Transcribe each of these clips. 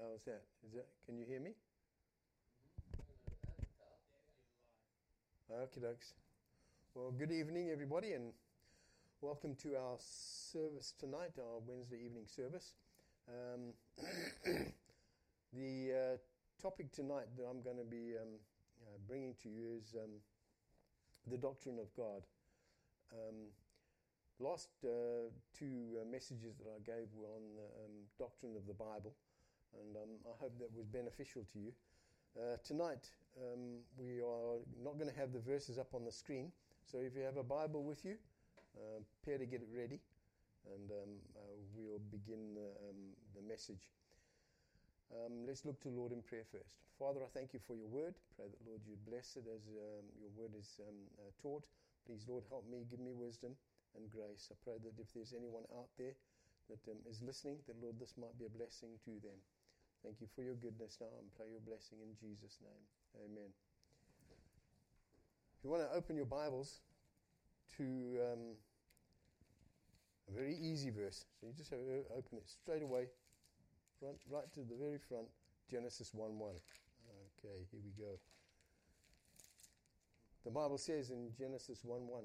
How's that? Is that? Can you hear me? Okay, dokes. Well, good evening, everybody, and welcome to our service tonight, our Wednesday evening service. Um, the uh, topic tonight that I'm going to be um, uh, bringing to you is um, the doctrine of God. Um, last uh, two uh, messages that I gave were on the um, doctrine of the Bible, and um, I hope that was beneficial to you. Uh, tonight, um, we are not going to have the verses up on the screen, so if you have a Bible with you, uh, prepare to get it ready, and um, uh, we'll begin the, um, the message. Um, let's look to Lord in prayer first. Father, I thank you for your word. Pray that, Lord, you bless it as um, your word is uh, taught. Please, Lord, help me, give me wisdom and grace. I pray that if there's anyone out there that is listening, that, Lord, this might be a blessing to them. Thank you for your goodness now and pray your blessing in Jesus' name. Amen. If you want to open your Bibles to um, a very easy verse, so you just have to open it straight away Front, right to the very front, Genesis 1 1. Okay, here we go. The Bible says in Genesis 1 1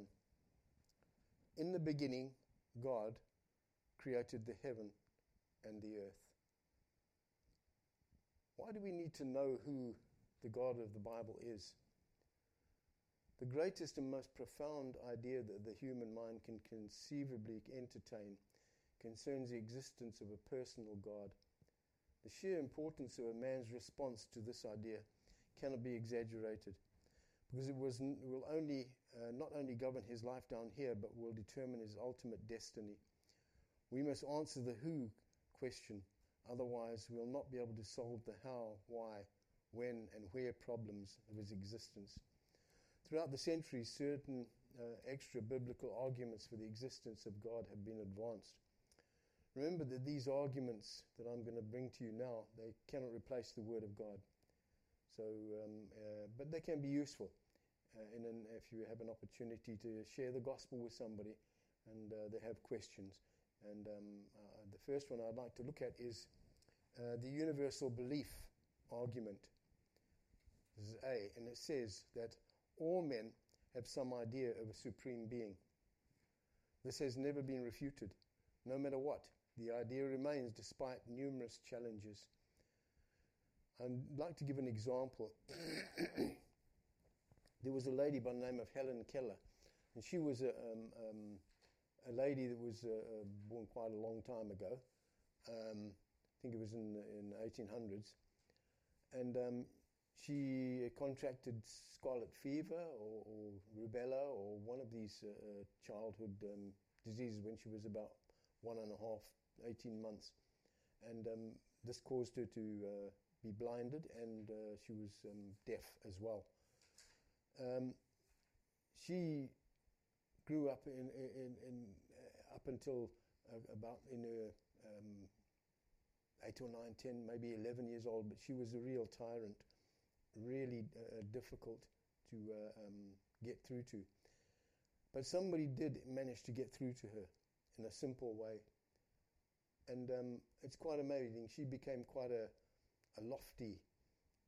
In the beginning, God created the heaven and the earth. Why do we need to know who the God of the Bible is? The greatest and most profound idea that the human mind can conceivably entertain concerns the existence of a personal God the sheer importance of a man's response to this idea cannot be exaggerated because it, was, will only, uh, not only govern his life down here, but will determine his ultimate destiny. We must answer the who question, otherwise, we'll not be able to solve the how, why, when, and where problems of his existence. Throughout the centuries, certain uh, extra biblical arguments for the existence of God have been advanced. Remember that these arguments that I'm going to bring to you now, they cannot replace the Word of God. So, um, uh, but they can be useful uh, an, if you have an opportunity to share the gospel with somebody and uh, they have questions. And um, the first one I'd like to look at is uh, the universal belief argument. This is A, and it says that all men have some idea of a supreme being. This has never been refuted, no matter what. The idea remains despite numerous challenges. I'd like to give an example. there was a lady by the name of Helen Keller, and she was a, um, um, a lady that was uh, uh born quite a long time ago. Um, I think it was in the in 1800s, and um, she contracted scarlet fever or, or, rubella or one of these uh, uh childhood um, diseases when she was about one and a half, 18 months. And um, this caused her to uh, be blinded, and uh, she was um, deaf as well. Um, she grew up in, in, in uh, up until uh, about in her um, eight or nine, ten, maybe 11 years old, but she was a real tyrant, really uh, difficult to uh, um, get through to. But somebody did manage to get through to her in a simple way and um, it's quite amazing. She became quite a, a lofty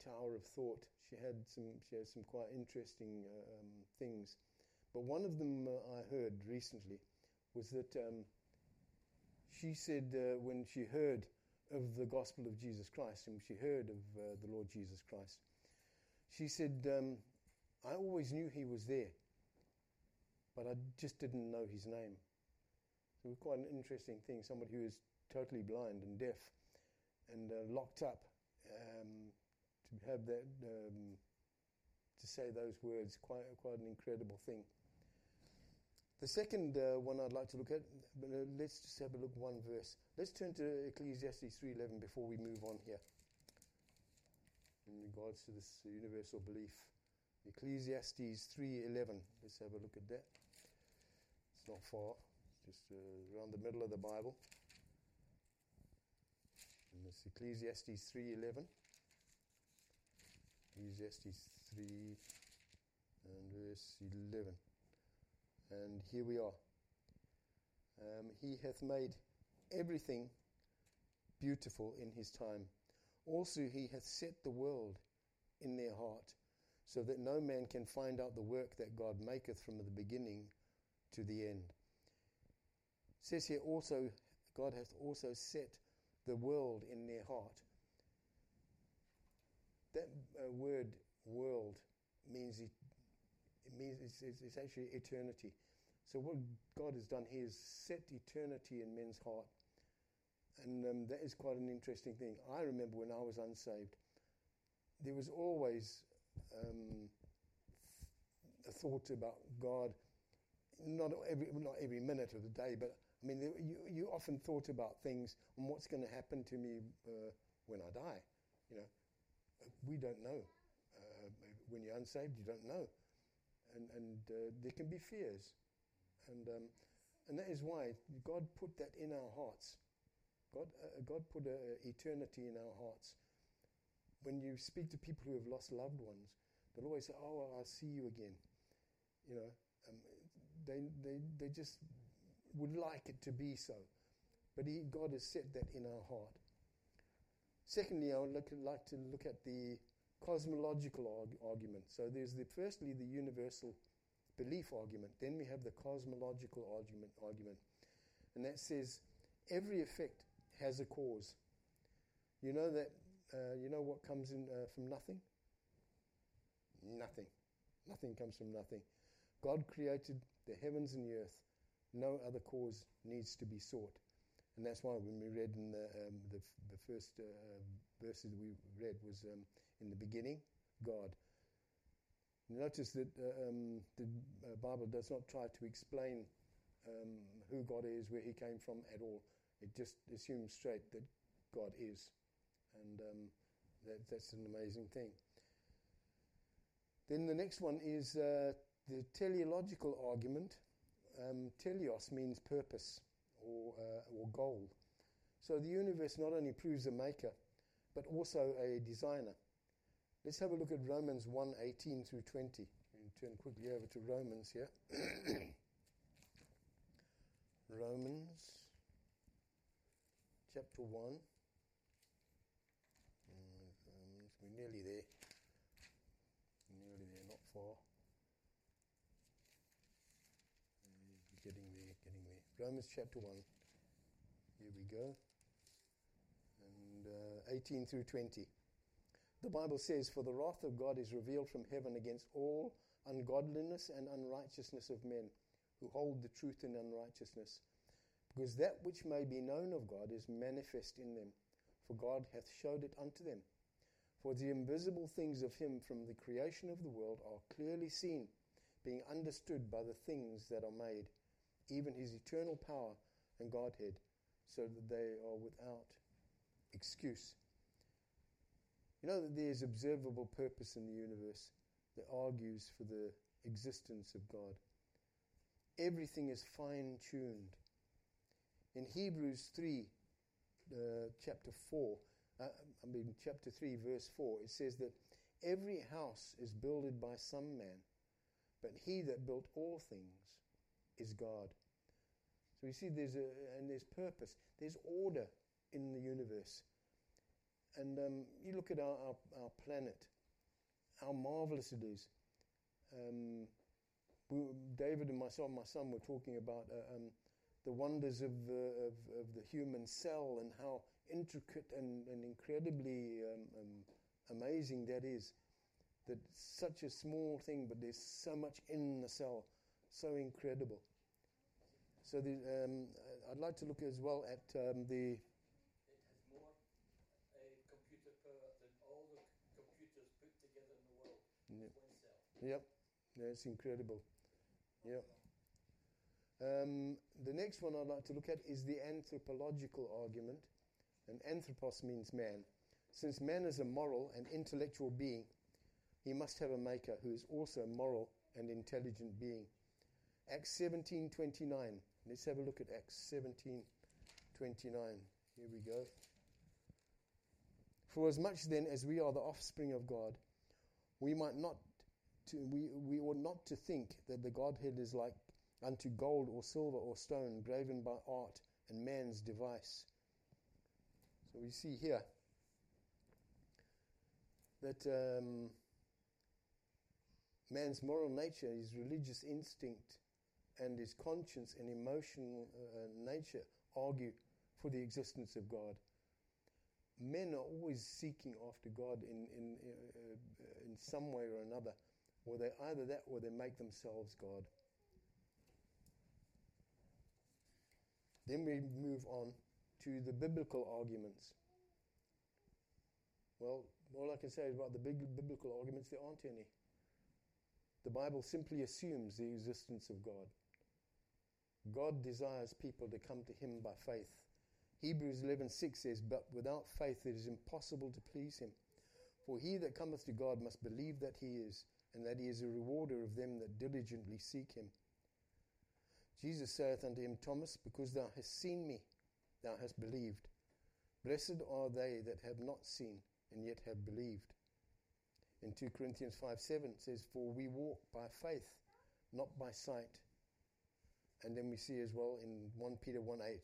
tower of thought. She had some, she had some quite interesting uh, um, things. But one of them uh, I heard recently was that um, she said uh, when she heard of the gospel of Jesus Christ and she heard of uh, the Lord Jesus Christ, she said, um, I always knew he was there, but I just didn't know his name. So it was quite an interesting thing. Somebody who is totally blind and deaf and uh, locked up um, to have that um, to say those words quite quite an incredible thing. The second uh, one I'd like to look at, uh, let's just have a look one verse. Let's turn to Ecclesiastes 3:11 before we move on here. In regards to this universal belief, Ecclesiastes 3:11. Let's have a look at that. It's not far, just uh, around the middle of the Bible. And it's Ecclesiastes 3.11. Ecclesiastes 3 and verse 11. And here we are. Um, he hath made everything beautiful in his time. Also, he hath set the world in their heart, so that no man can find out the work that God maketh from the beginning to the end. It says here also, God hath also set the world in their heart. That uh, word world means means it's, it's, it's actually eternity. So what God has done here is set eternity in men's heart. And um, that is quite an interesting thing. I remember when I was unsaved, there was always um, a thought about God, not every, not every minute of the day, but I mean, you, you often thought about things and what's going to happen to me uh, when I die. You know, we don't know. Uh, when you're unsaved, you don't know. And, and uh, there can be fears. And, um, and that is why God put that in our hearts. God, uh, God put eternity in our hearts. When you speak to people who have lost loved ones, they'll always say, "Oh, I'll see you again." You know, um, they, they, they just would like it to be so, but he, God has set that in our heart. Secondly, I would look, like to look at the cosmological arg- argument. So there's the firstly the universal belief argument. Then we have the cosmological argument, argument, and that says every effect has a cause. You know that. Uh, you know what comes in uh, from nothing? Nothing. Nothing comes from nothing. God created the heavens and the earth. No other cause needs to be sought. And that's why when we read in the, um, the, the, first uh, verses we read was um, in the beginning, God. Notice that uh, um, the uh, Bible does not try to explain um, who God is, where He came from at all. It just assumes straight that God is. And um, that, that's an amazing thing. Then the next one is uh, the teleological argument. Um, teleos means purpose or, uh, or goal. So the universe not only proves a maker, but also a designer. Let's have a look at Romans 1 18 through 20. And turn quickly over to Romans here. Romans chapter 1. Mm, we're nearly there. Nearly there, not far. Mm, getting there, getting there. Romans chapter 1. Here we go. And uh, 18 through 20. The Bible says, For the wrath of God is revealed from heaven against all ungodliness and unrighteousness of men who hold the truth in unrighteousness. Because that which may be known of God is manifest in them, for God hath showed it unto them. For the invisible things of him from the creation of the world are clearly seen, being understood by the things that are made, even his eternal power and Godhead, so that they are without excuse. You know that there is observable purpose in the universe that argues for the existence of God. Everything is fine tuned. In Hebrews 3, uh, chapter 4, uh, I mean, chapter 3, verse 4, it says that every house is builded by some man, but he that built all things is God. So you see, there's a, and there's purpose, there's order in the universe. And um, you look at our, our, our, planet, how marvelous it is. Um, we, David and myself, my son, were talking about uh, um, the wonders of, uh, of, of, the human cell and how intricate and, and incredibly um, um, amazing that is. That such a small thing, but there's so much in the cell, so incredible. So the, um, I'd like to look as well at the Yep, that's incredible. Yep. Um, the next one I'd like to look at is the anthropological argument. And anthropos means man. Since man is a moral and intellectual being, he must have a maker who is also a moral and intelligent being. Acts 17:29. Let's have a look at Acts 17:29. Here we go. For as much then as we are the offspring of God, we might not to, we, we ought not to think that the Godhead is like unto gold or silver or stone graven by art and man's device. So we see here that um, man's moral nature, his religious instinct, and his conscience and emotional uh, nature argue for the existence of God. Men are always seeking after God in, in, uh, in some way or another, or they either that or they make themselves God. Then we move on to the biblical arguments. Well, all I can say about the big biblical arguments, there aren't any. The Bible simply assumes the existence of God. God desires people to come to him by faith. Hebrews 11:6 says, "But without faith it is impossible to please him. For he that cometh to God must believe that he is, and that he is a rewarder of them that diligently seek him." Jesus saith unto him, Thomas, because thou hast seen me, thou hast believed. Blessed are they that have not seen and yet have believed. In 2 Corinthians 5 7 it says, For we walk by faith, not by sight. And then we see as well in 1 Peter 1 8,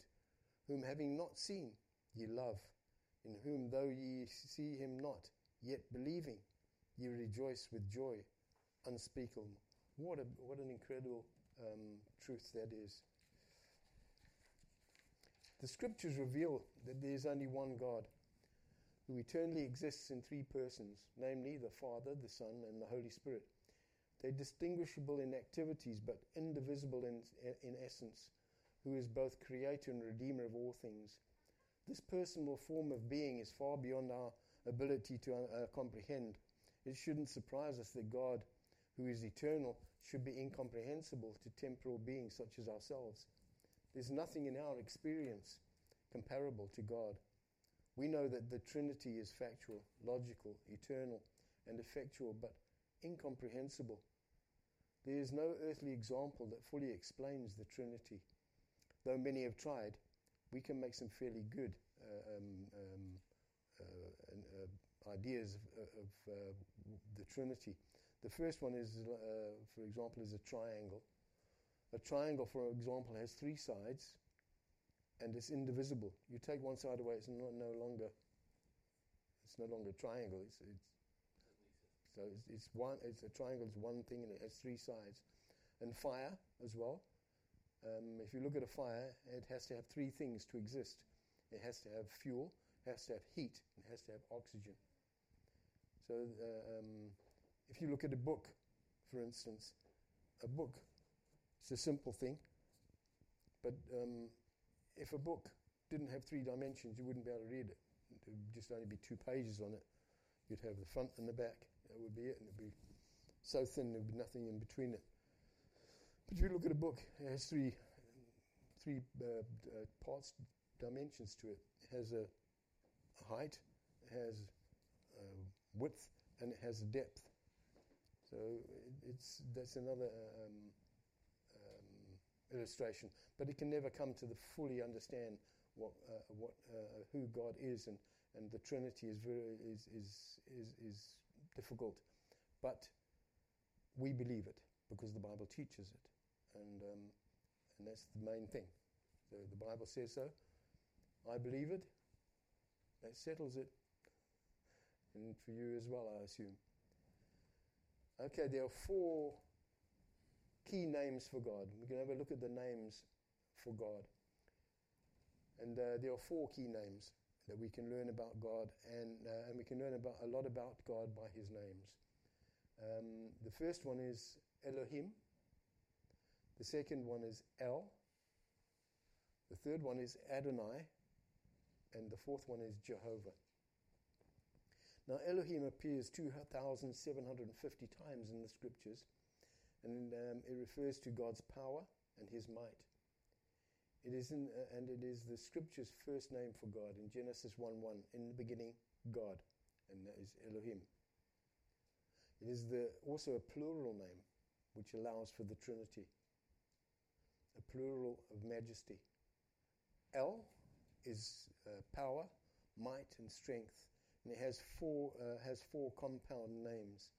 Whom having not seen, ye love, in whom though ye see him not, yet believing, ye rejoice with joy unspeakable. What, a, what an incredible um, truth that is. The scriptures reveal that there is only one God who eternally exists in three persons, namely the Father, the Son, and the Holy Spirit. They're distinguishable in activities but indivisible in, in essence, who is both creator and redeemer of all things. This personal form of being is far beyond our ability to uh, comprehend. It shouldn't surprise us that God, who is eternal, should be incomprehensible to temporal beings such as ourselves. There's nothing in our experience comparable to God. We know that the Trinity is factual, logical, eternal, and effectual, but incomprehensible. There is no earthly example that fully explains the Trinity. Though many have tried, we can make some fairly good uh, um, um, uh, uh, ideas of, of uh, the Trinity. The first one is, uh, for example, is a triangle. A triangle, for example, has three sides and it's indivisible. You take one side away, it's no, no longer it's no longer a triangle. It's, it's so it's, it's, one. It's a triangle. It's one thing, and it has three sides. And fire as well. Um, if you look at a fire, it has to have three things to exist. It has to have fuel, it has to have heat, it has to have oxygen. So uh, um, if you look at a book, for instance, a book, it's a simple thing, but um, if a book didn't have three dimensions, you wouldn't be able to read it. There would just only be two pages on it. You'd have the front and the back. That would be it, and it'd be so thin there'd be nothing in between it. But you look at a book, it has three, three uh, uh, parts, dimensions to it. It has a, a height, it has a width, and it has a depth. So it's that's another um, um, illustration, but it can never come to the fully understand what uh, what uh, who God is, and, and the Trinity is very is is is, is difficult, but we believe it because the Bible teaches it, and um, and that's the main thing. So the Bible says so. I believe it. That settles it, and for you as well, I assume. Okay, there are four key names for God. We can have a look at the names for God. And uh, there are four key names that we can learn about God, and, uh, and we can learn about a lot about God by his names. Um, the first one is Elohim. The second one is El. The third one is Adonai. And the fourth one is Jehovah. Now, Elohim appears 2,750 times in the scriptures, and um, it refers to God's power and his might. It is in, uh, and it is the scripture's first name for God in Genesis 1 1. In the beginning, God, and that is Elohim. It is the, also a plural name, which allows for the Trinity, a plural of majesty. El is uh, power, might, and strength. And it has four, uh, has four compound names.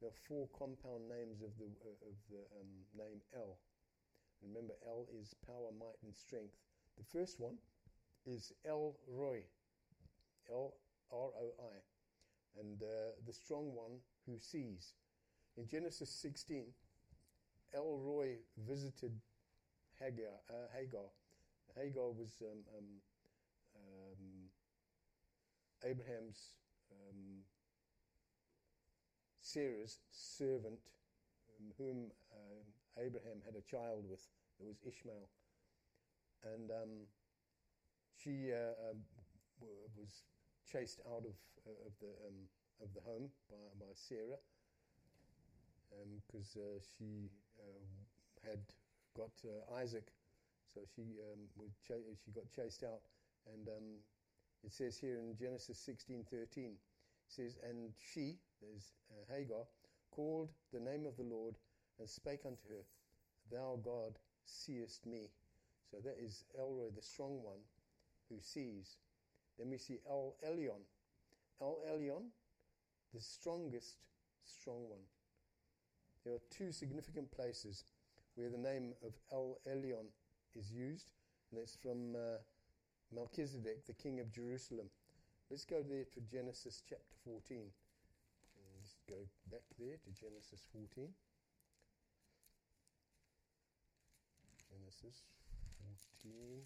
There are four compound names of the, uh, of the um, name El. Remember, El is power, might, and strength. The first one is El Roi, L R O I, and uh, the strong one who sees. In Genesis 16, El Roi visited Hagar. Uh, Hagar. Hagar was um, um, Abraham's, um, Sarah's servant, um, whom uh, Abraham had a child with. It was Ishmael. And um, she uh, w- was chased out of, uh, of, the, of the home by, by Sarah because uh, she had got Isaac so she um, ch- she got chased out, and um, it says here in Genesis 16:13, says, and she, there's uh, Hagar, called the name of the Lord and spake unto her, Thou God seest me. So that is El Roi, the strong one, who sees. Then we see El Elyon, El Elyon, the strongest strong one. There are two significant places where the name of El Elyon is used, and it's from uh, Melchizedek, the king of Jerusalem. Let's go there to Genesis chapter 14. And just go back there to Genesis 14. Genesis 14.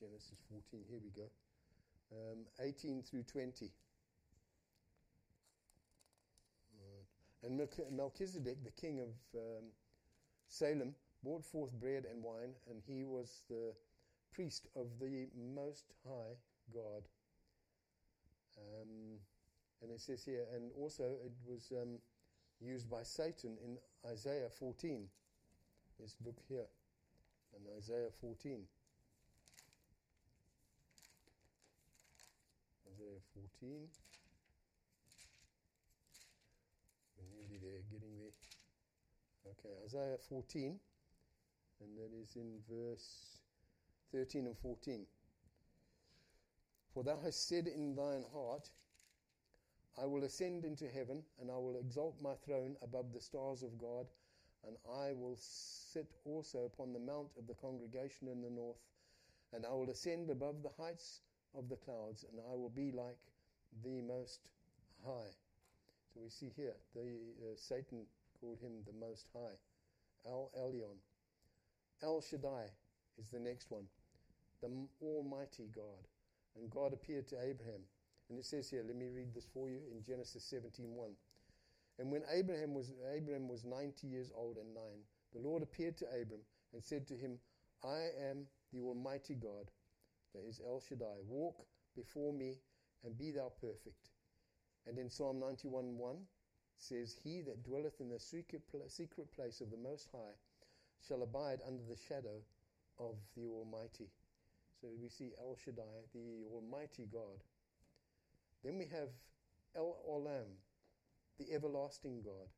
Genesis 14, here we go. Um, 18 through 20. And Melchizedek, the king of um, Salem, brought forth bread and wine, and he was the priest of the Most High God. Um, and it says here, and also it was um, used by Satan in Isaiah 14. Let's look here in Isaiah 14. Isaiah 14. We're nearly there, getting there. Okay, Isaiah 14 and that is in verse 13 and 14. For thou hast said in thine heart, I will ascend into heaven, and I will exalt my throne above the stars of God, and I will sit also upon the mount of the congregation in the north, and I will ascend above the heights of the clouds, and I will be like the Most High. So we see here, the uh, Satan called him the Most High, El Elyon. El Shaddai is the next one, the Almighty God. And God appeared to Abraham. And it says here, let me read this for you in Genesis 17:1. And when Abraham was Abraham was 90 years old and nine, the Lord appeared to Abram and said to him, I am the Almighty God, that is El Shaddai. Walk before me and be thou perfect. And in Psalm 91:1 says, He that dwelleth in the secret place of the Most High shall abide under the shadow of the Almighty. So we see El Shaddai, the Almighty God. Then we have El Olam, the everlasting God.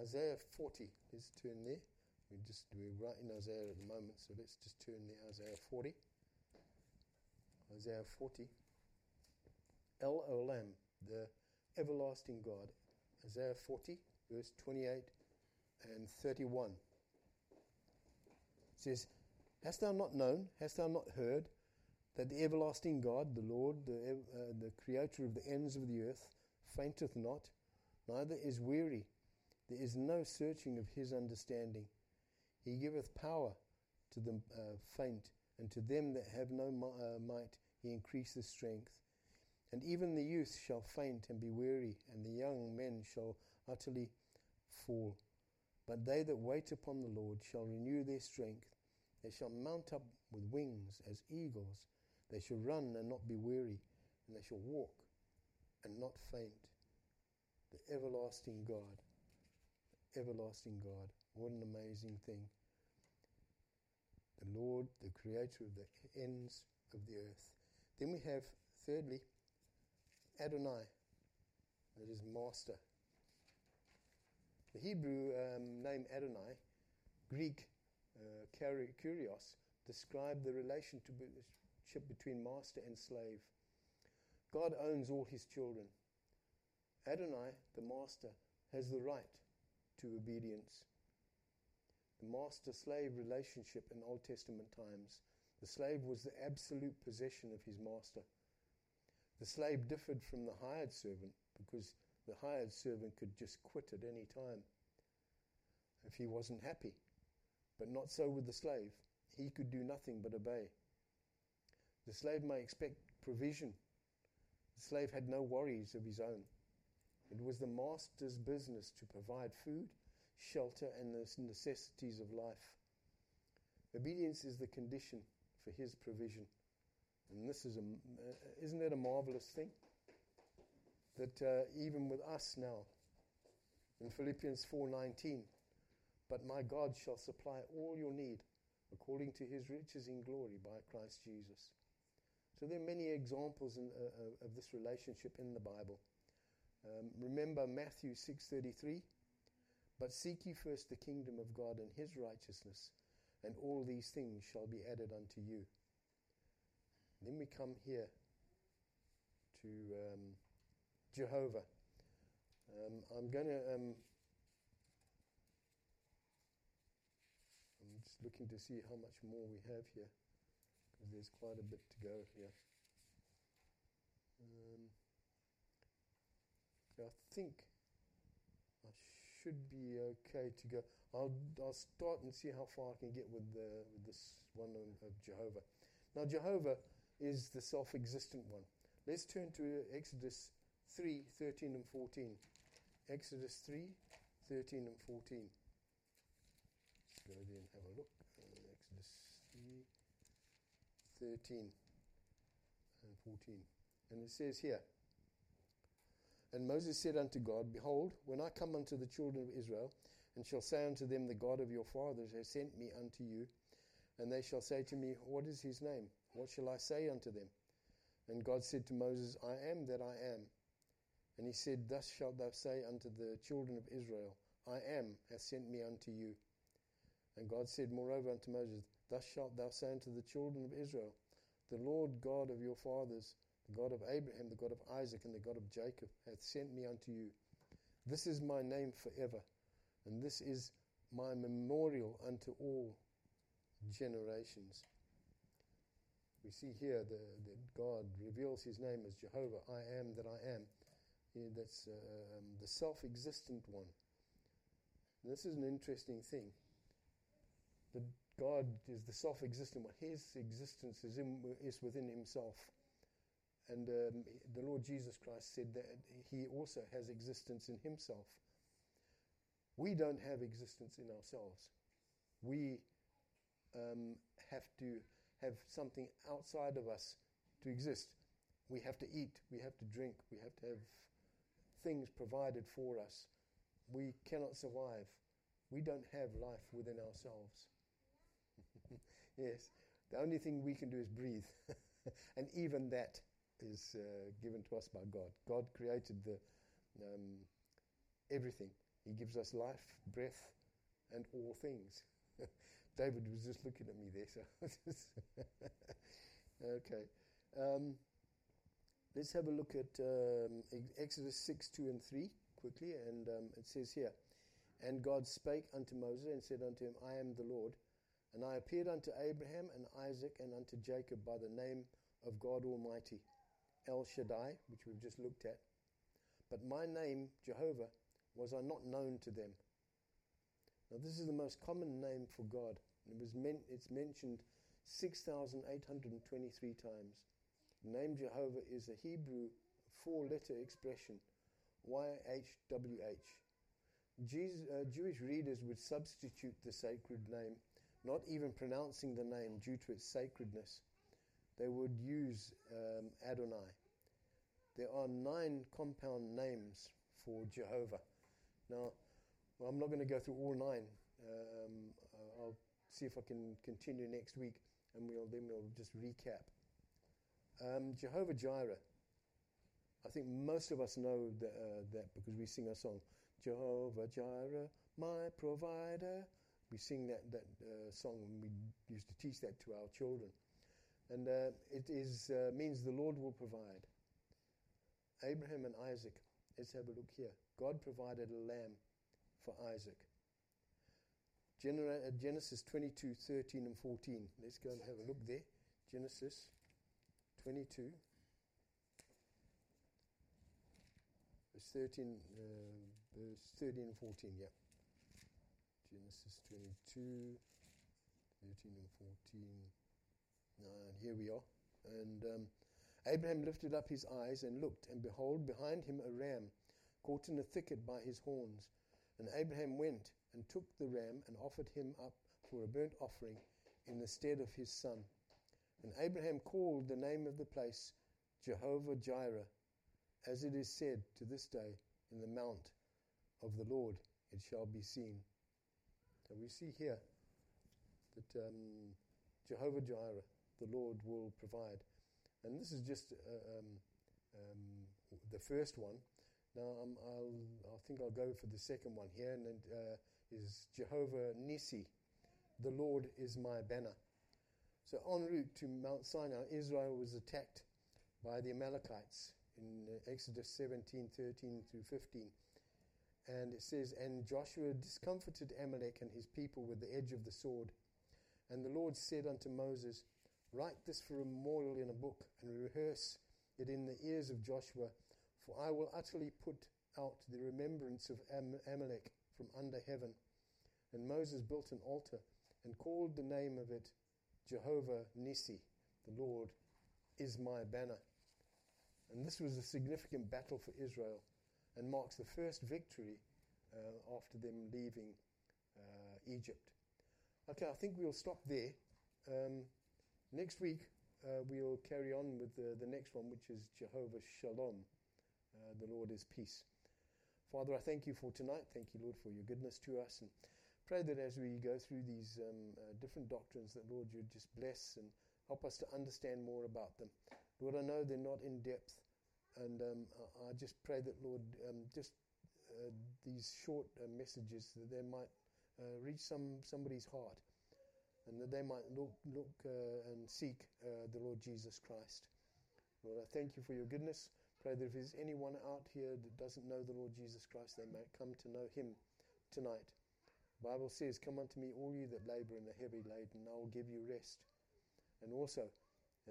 Isaiah 40. Let's turn there. We just we're right in Isaiah at the moment, so let's just turn there. Isaiah 40. Isaiah 40. El Olam, the everlasting God. Isaiah 40, verse 28 and 31 says, Hast thou not known, hast thou not heard, that the everlasting God, the Lord, the, uh, the creator of the ends of the earth, fainteth not, neither is weary. There is no searching of his understanding. He giveth power to the uh, faint, and to them that have no uh, might he increaseth strength. And even the youth shall faint and be weary, and the young men shall utterly fall. But they that wait upon the Lord shall renew their strength. They shall mount up with wings as eagles. They shall run and not be weary, and they shall walk and not faint. The everlasting God. The everlasting God. What an amazing thing. The Lord, the creator of the ends of the earth. Then we have, thirdly, Adonai. That is master. The Hebrew um, name Adonai, Greek uh, Kurios, describe the relationship between master and slave. God owns all his children. Adonai, the master, has the right to obedience. The master slave relationship in Old Testament times, the slave was the absolute possession of his master. The slave differed from the hired servant because the hired servant could just quit at any time if he wasn't happy. But not so with the slave. He could do nothing but obey. The slave may expect provision. The slave had no worries of his own. It was the master's business to provide food, shelter, and the necessities of life. Obedience is the condition for his provision. And this is a, isn't that a marvelous thing? That uh, even with us now, in Philippians 4:19, but my God shall supply all your need according to his riches in glory by Christ Jesus. So there are many examples in, uh, uh of this relationship in the Bible. Um, remember Matthew 6:33, but seek ye first the kingdom of God and his righteousness, and all these things shall be added unto you. Then we come here to um, Jehovah. Um, I'm going to. Um, I'm just looking to see how much more we have here because there's quite a bit to go here. Um, I think I should be okay to go. I'll, I'll start and see how far I can get with, the, with this one of, of Jehovah. Now, Jehovah is the self existent one. Let's turn to Exodus 3 13 and 14. Exodus 3 13 and 14. Go there and have a look. Exodus 3 13 and 14. And it says here, And Moses said unto God, Behold, when I come unto the children of Israel, and shall say unto them, The God of your fathers has sent me unto you, and they shall say to me, What is his name? What shall I say unto them? And God said to Moses, I am that I am. And he said, Thus shalt thou say unto the children of Israel, I am hath sent me unto you. And God said moreover unto Moses, Thus shalt thou say unto the children of Israel, The Lord God of your fathers, the God of Abraham, the God of Isaac, and the God of Jacob, hath sent me unto you. This is my name forever, and this is my memorial unto all generations we see here the, that God reveals his name as Jehovah, I am that I am. Yeah, that's uh, um, the self existent one. And this is an interesting thing. That God is the self existent one. His existence is, in, is within himself. And um, the Lord Jesus Christ said that he also has existence in himself. We don't have existence in ourselves. We um, have to have something outside of us to exist. We have to eat, we have to drink, we have to have things provided for us. We cannot survive. We don't have life within ourselves. Yes, the only thing we can do is breathe. and even that is uh, given to us by God. God created the, um, everything. He gives us life, breath, and all things. David was just looking at me there. So okay. Um, let's have a look at um, Exodus 6, 2 and 3 quickly. And um, it says here, And God spake unto Moses and said unto him, I am the Lord. And I appeared unto Abraham and Isaac and unto Jacob by the name of God Almighty, El Shaddai, which we've just looked at. But my name, Jehovah, was I not known to them. Now, this is the most common name for God. It was men- it's mentioned 6,823 times. The name Jehovah is a Hebrew four letter expression, YHWH. Jesus, uh, Jewish readers would substitute the sacred name, not even pronouncing the name due to its sacredness. They would use um, Adonai. There are nine compound names for Jehovah. Now, well, I'm not going to go through all nine. Um, I'll see if I can continue next week, and we'll then we'll just recap. Um, Jehovah Jireh. I think most of us know uh, that because we sing a song, Jehovah Jireh, my provider. We sing that that uh, song, and we used to teach that to our children. And uh, it is uh, means the Lord will provide. Abraham and Isaac. Let's have a look here. God provided a lamb for Isaac. Uh, Genesis 22, 13 and 14. Let's go and have a look there. Genesis 22, verse 13, uh, verse 13 and 14, yeah. Genesis 22, 13 and 14. And here we are. And um, Abraham lifted up his eyes and looked, and behold, behind him a ram caught in a thicket by his horns. And Abraham went and took the ram and offered him up for a burnt offering in the stead of his son. And Abraham called the name of the place Jehovah Jireh, as it is said to this day, in the mount of the Lord it shall be seen. So we see here that um, Jehovah Jireh, the Lord will provide. And this is just uh, um, um, the first one. Now um, I'll, I think I'll go for the second one here, and it uh, is Jehovah Nissi, the Lord is my banner. So en route to Mount Sinai, Israel was attacked by the Amalekites in uh, Exodus 17, 13 through 15. And it says, And Joshua discomfited Amalek and his people with the edge of the sword. And the Lord said unto Moses, Write this for a memorial in a book, and rehearse it in the ears of Joshua, for I will utterly put out the remembrance of Am- Amalek from under heaven. And Moses built an altar and called the name of it Jehovah Nissi, the Lord is my banner. And this was a significant battle for Israel and marks the first victory uh, after them leaving uh, Egypt. Okay, I think we'll stop there. Um, next week, uh, we'll carry on with the, the next one, which is Jehovah Shalom. Uh, the Lord is peace. Father, I thank you for tonight. Thank you, Lord, for your goodness to us. And pray that as we go through these um, uh, different doctrines, that, Lord, you'd just bless and help us to understand more about them. Lord, I know they're not in depth, and um, I, just pray that, Lord, um, just uh, these short uh, messages that they might uh, reach some somebody's heart, and that they might look, look uh, and seek uh, the Lord Jesus Christ. Lord, I thank you for your goodness. Pray that if there's anyone out here that doesn't know the Lord Jesus Christ, they might come to know Him tonight. The Bible says, Come unto me, all you that labor and are heavy laden, and I will give you rest. And also,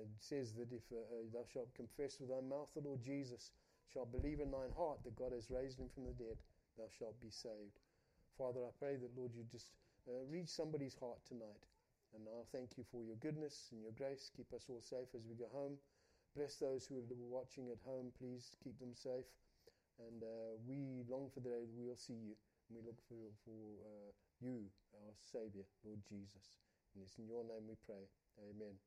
it says that if uh, uh, thou shalt confess with thy mouth the Lord Jesus, shalt believe in thine heart that God has raised him from the dead, thou shalt be saved. Father, I pray that, Lord, you just uh, reach somebody's heart tonight. And I'll thank you for your goodness and your grace. Keep us all safe as we go home. Bless those who are watching at home. Please keep them safe. And uh, we long for the day that we'll see you. And we look for, for uh, you, our Savior, Lord Jesus. And it's in your name we pray. Amen.